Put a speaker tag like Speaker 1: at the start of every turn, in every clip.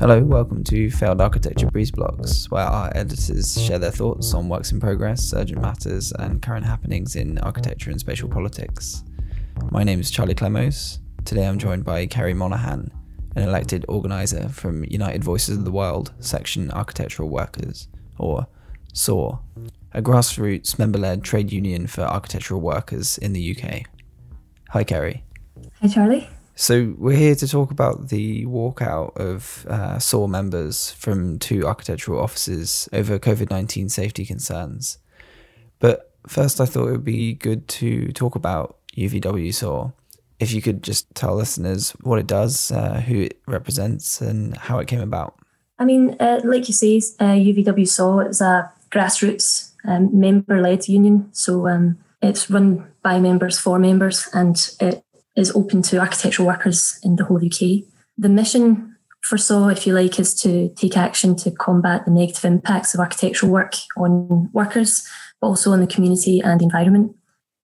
Speaker 1: Hello, welcome to Failed Architecture Breeze Blocks, where our editors share their thoughts on works in progress, urgent matters, and current happenings in architecture and spatial politics. My name is Charlie Clemoes. Today I'm joined by Keri Monaghan, an elected organiser from United Voices of the World, Section Architectural Workers, or SAW, a grassroots member led trade union for architectural workers in the UK. Hi, Keri.
Speaker 2: Hi, Charlie.
Speaker 1: So we're here to talk about the walkout of uh, SAW members from two architectural offices over COVID nineteen safety concerns. But first, I thought it would be good to talk about UVW SAW. If you could just tell listeners what it does, uh, who it represents, and how it came about.
Speaker 2: I mean, uh, like you say, uh, UVW SAW is a grassroots um, member-led union, so um, it's run by members for members, and it is open to architectural workers in the whole UK. The mission for SAW, if you like, is to take action to combat the negative impacts of architectural work on workers, but also on the community and the environment.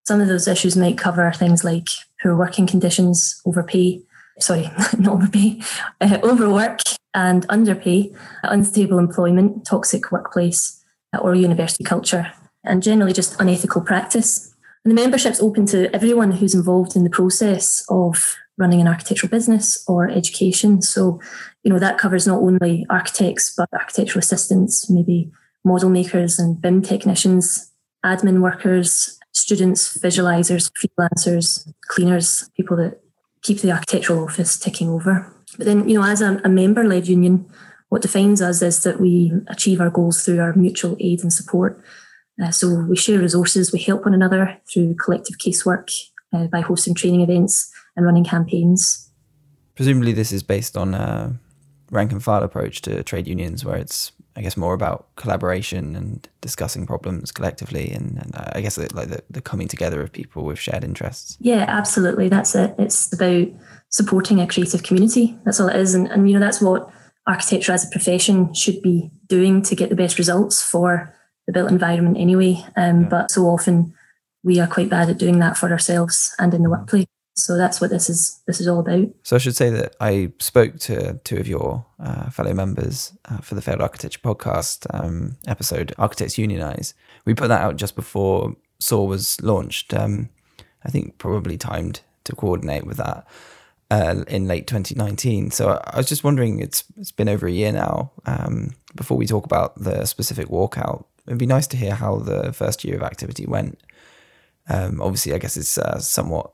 Speaker 2: Some of those issues might cover things like poor working conditions, overpay, sorry, not overpay, uh, overwork and underpay, unstable employment, toxic workplace, or university culture, and generally just unethical practice. And the membership's open to everyone who's involved in the process of running an architectural business or education. So, you know, that covers not only architects, but architectural assistants, maybe model makers and BIM technicians, admin workers, students, visualizers, freelancers, cleaners, people that keep the architectural office ticking over. But then, you know, as a, a member led union, what defines us is that we achieve our goals through our mutual aid and support. Uh, so we share resources, we help one another through collective casework uh, by hosting training events and running campaigns.
Speaker 1: Presumably, this is based on a rank and file approach to trade unions, where it's, I guess, more about collaboration and discussing problems collectively, and, and I guess like the, the coming together of people with shared interests.
Speaker 2: Yeah, absolutely. That's it. It's about supporting a creative community. That's all it is, and, and you know that's what architecture as a profession should be doing to get the best results for the built environment anyway. Um, yeah. But so often we are quite bad at doing that for ourselves and in the workplace. So that's what this is. This is all about.
Speaker 1: So I should say that I spoke to two of your uh, fellow members uh, for the Failed Architecture podcast um, episode, Architects Unionize. We put that out just before SAW was launched. Um, I think probably timed to coordinate with that uh, in late 2019. So I was just wondering, it's it's been over a year now. Um, before we talk about the specific walkout, it'd be nice to hear how the first year of activity went. Um, obviously, I guess it's uh, somewhat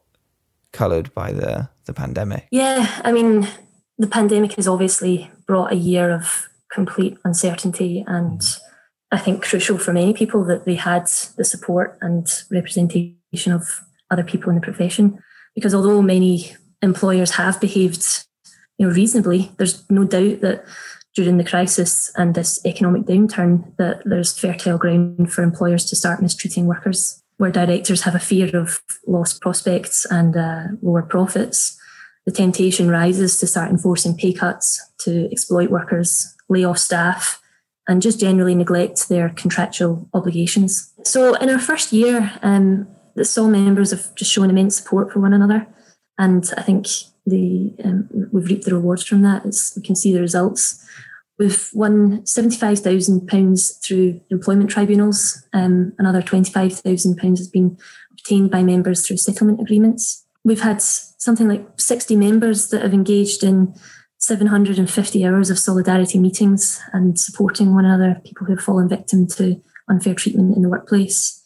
Speaker 1: coloured by the the pandemic.
Speaker 2: Yeah, I mean, the pandemic has obviously brought a year of complete uncertainty, and I think crucial for many people that they had the support and representation of other people in the profession. Because although many employers have behaved, you know, reasonably, there's no doubt that during the crisis and this economic downturn that there's fertile ground for employers to start mistreating workers, where directors have a fear of lost prospects and uh, lower profits. The temptation rises to start enforcing pay cuts, to exploit workers, lay off staff, and just generally neglect their contractual obligations. So, in our first year, um, the SAW members have just shown immense support for one another. And I think the um, we've reaped the rewards from that. As we can see the results. We've won £75,000 through employment tribunals. Um, another £25,000 has been obtained by members through settlement agreements. We've had something like 60 members that have engaged in 750 hours of solidarity meetings and supporting one another, people who have fallen victim to unfair treatment in the workplace.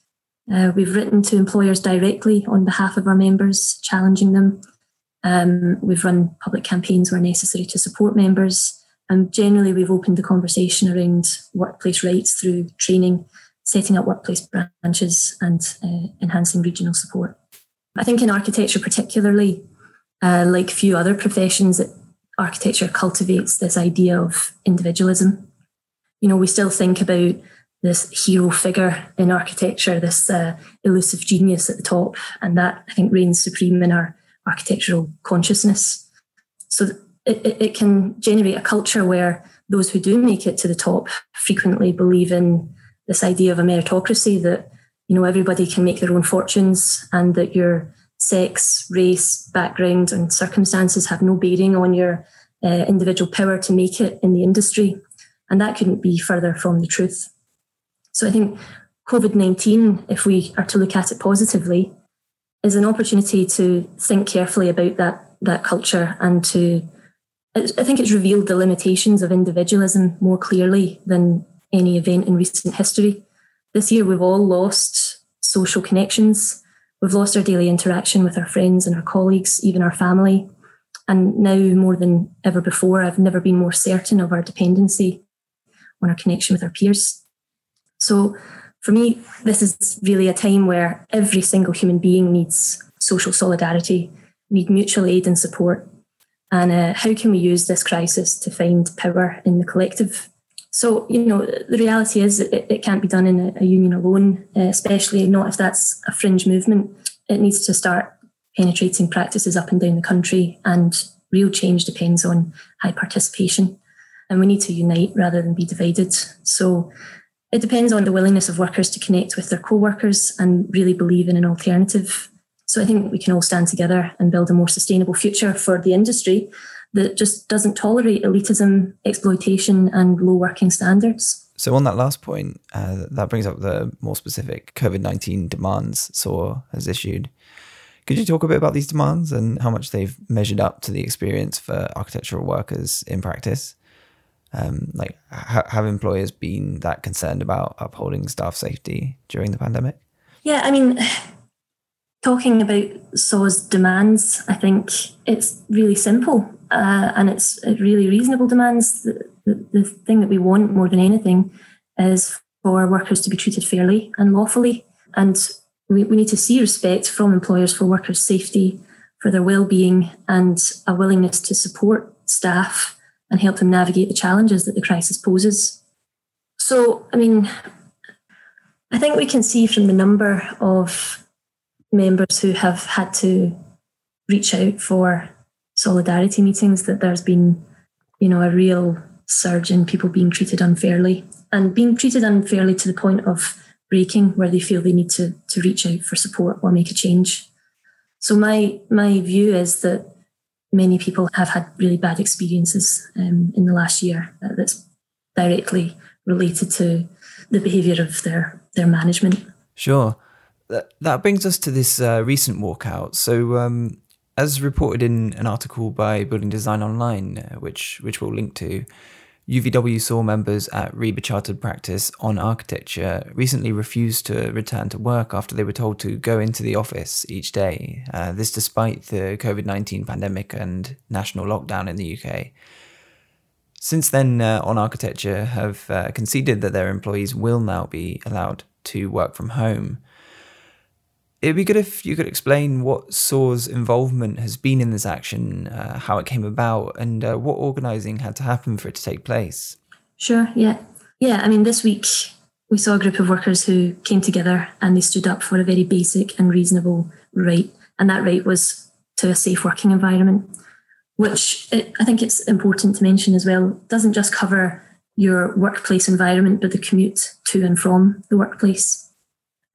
Speaker 2: Uh, we've written to employers directly on behalf of our members, challenging them. Um, we've run public campaigns where necessary to support members. And generally, we've opened the conversation around workplace rights through training, setting up workplace branches, and uh, enhancing regional support. I think in architecture, particularly, uh, like few other professions, that architecture cultivates this idea of individualism. You know, we still think about this hero figure in architecture, this uh, elusive genius at the top, and that I think reigns supreme in our architectural consciousness. So it, it, it can generate a culture where those who do make it to the top frequently believe in this idea of a meritocracy that you know everybody can make their own fortunes and that your sex, race, background, and circumstances have no bearing on your uh, individual power to make it in the industry. And that couldn't be further from the truth. So I think COVID 19, if we are to look at it positively, is an opportunity to think carefully about that, that culture and to, I think it's revealed the limitations of individualism more clearly than any event in recent history. This year, we've all lost social connections. We've lost our daily interaction with our friends and our colleagues, even our family. And now, more than ever before, I've never been more certain of our dependency on our connection with our peers. So, for me, this is really a time where every single human being needs social solidarity, need mutual aid and support. And uh, how can we use this crisis to find power in the collective? So, you know, the reality is it, it can't be done in a, a union alone, uh, especially not if that's a fringe movement. It needs to start penetrating practices up and down the country, and real change depends on high participation. And we need to unite rather than be divided. So, it depends on the willingness of workers to connect with their co workers and really believe in an alternative. So I think we can all stand together and build a more sustainable future for the industry that just doesn't tolerate elitism, exploitation, and low working standards.
Speaker 1: So, on that last point, uh, that brings up the more specific COVID 19 demands SAW has issued. Could you talk a bit about these demands and how much they've measured up to the experience for architectural workers in practice? Um, like, ha- have employers been that concerned about upholding staff safety during the pandemic?
Speaker 2: Yeah, I mean, talking about SAW's demands, I think it's really simple uh, and it's really reasonable demands. The, the, the thing that we want more than anything is for workers to be treated fairly and lawfully. And we, we need to see respect from employers for workers' safety, for their well-being, and a willingness to support staff and help them navigate the challenges that the crisis poses. So, I mean, I think we can see from the number of members who have had to reach out for solidarity meetings that there's been, you know, a real surge in people being treated unfairly and being treated unfairly to the point of breaking where they feel they need to, to reach out for support or make a change. So my my view is that many people have had really bad experiences um, in the last year uh, that's directly related to the behaviour of their their management.
Speaker 1: Sure, that that brings us to this uh, recent walkout. So, um, as reported in an article by Building Design Online, uh, which which we'll link to. UVW SAW members at RIBA Chartered Practice on Architecture recently refused to return to work after they were told to go into the office each day. Uh, this despite the COVID 19 pandemic and national lockdown in the UK. Since then, uh, On Architecture have uh, conceded that their employees will now be allowed to work from home. It'd be good if you could explain what SAW's involvement has been in this action, uh, how it came about, and uh, what organising had to happen for it to take place.
Speaker 2: Sure, yeah. Yeah, I mean, this week we saw a group of workers who came together and they stood up for a very basic and reasonable right. And that right was to a safe working environment, which it, I think it's important to mention as well, doesn't just cover your workplace environment, but the commute to and from the workplace.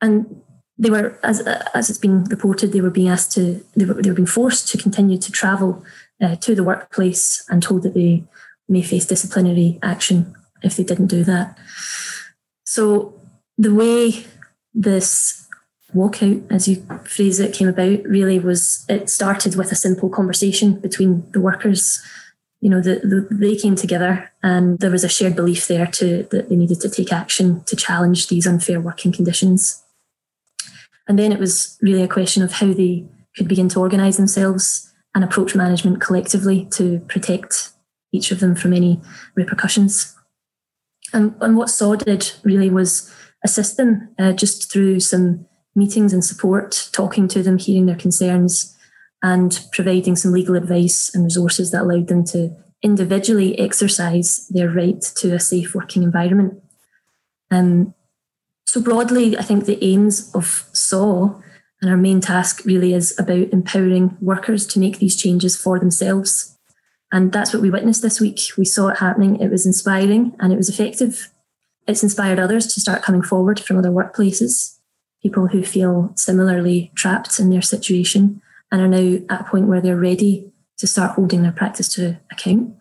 Speaker 2: And they were, as as it's been reported, they were being asked to, they were, they were being forced to continue to travel uh, to the workplace and told that they may face disciplinary action if they didn't do that. So the way this walkout, as you phrase it, came about really was it started with a simple conversation between the workers. You know, the, the, they came together and there was a shared belief there to that they needed to take action to challenge these unfair working conditions. And then it was really a question of how they could begin to organise themselves and approach management collectively to protect each of them from any repercussions. And, and what SAW did really was assist them uh, just through some meetings and support, talking to them, hearing their concerns, and providing some legal advice and resources that allowed them to individually exercise their right to a safe working environment. Um, so, broadly, I think the aims of SAW and our main task really is about empowering workers to make these changes for themselves. And that's what we witnessed this week. We saw it happening, it was inspiring and it was effective. It's inspired others to start coming forward from other workplaces. people who feel similarly trapped in their situation and are now at a point where they're ready to start holding their practice to account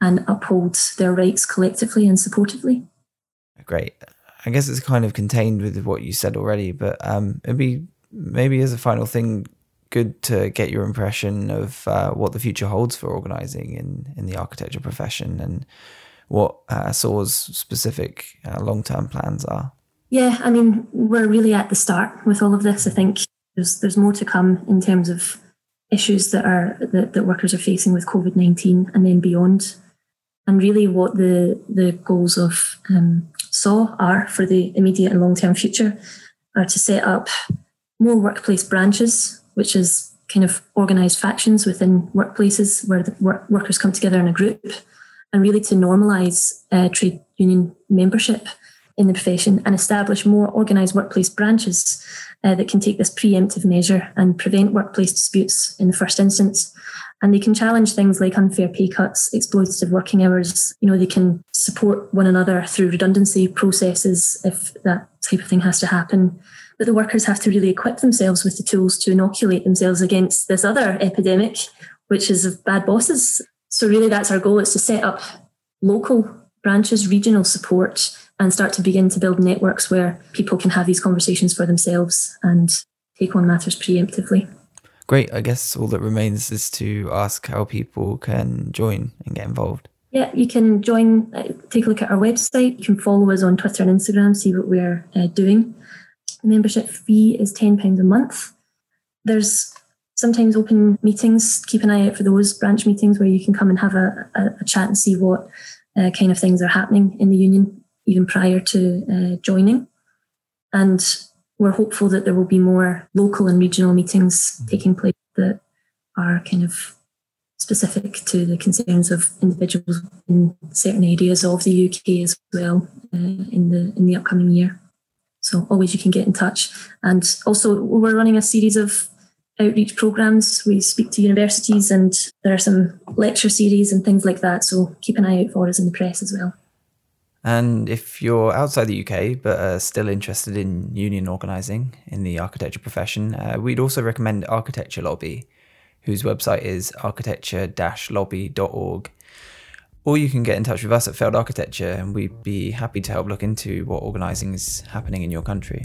Speaker 2: and uphold their rights collectively and supportively.
Speaker 1: Great. I guess it's kind of contained with what you said already, but um, it'd be maybe as a final thing, good to get your impression of uh, what the future holds for organising in in the architecture profession and what uh, SAW's specific uh, long term plans are.
Speaker 2: Yeah, I mean, we're really at the start with all of this. I think there's there's more to come in terms of issues that are that, that workers are facing with COVID nineteen and then beyond, and really what the the goals of um, SAW are for the immediate and long term future are to set up more workplace branches, which is kind of organised factions within workplaces where the work, workers come together in a group, and really to normalise uh, trade union membership in the profession and establish more organised workplace branches uh, that can take this preemptive measure and prevent workplace disputes in the first instance. And they can challenge things like unfair pay cuts, exploitative working hours. You know, they can support one another through redundancy processes if that type of thing has to happen. But the workers have to really equip themselves with the tools to inoculate themselves against this other epidemic, which is of bad bosses. So really that's our goal is to set up local branches, regional support, and start to begin to build networks where people can have these conversations for themselves and take on matters preemptively.
Speaker 1: Great. I guess all that remains is to ask how people can join and get involved.
Speaker 2: Yeah, you can join, uh, take a look at our website. You can follow us on Twitter and Instagram, see what we're uh, doing. The membership fee is £10 a month. There's sometimes open meetings. Keep an eye out for those branch meetings where you can come and have a, a, a chat and see what uh, kind of things are happening in the union even prior to uh, joining. And we're hopeful that there will be more local and regional meetings mm-hmm. taking place that are kind of specific to the concerns of individuals in certain areas of the UK as well uh, in the in the upcoming year. So always you can get in touch. And also we're running a series of outreach programs. We speak to universities and there are some lecture series and things like that. So keep an eye out for us in the press as well.
Speaker 1: And if you're outside the UK but are still interested in union organising in the architecture profession, uh, we'd also recommend Architecture Lobby, whose website is architecture lobby.org or you can get in touch with us at Failed Architecture, and we'd be happy to help look into what organising is happening in your country.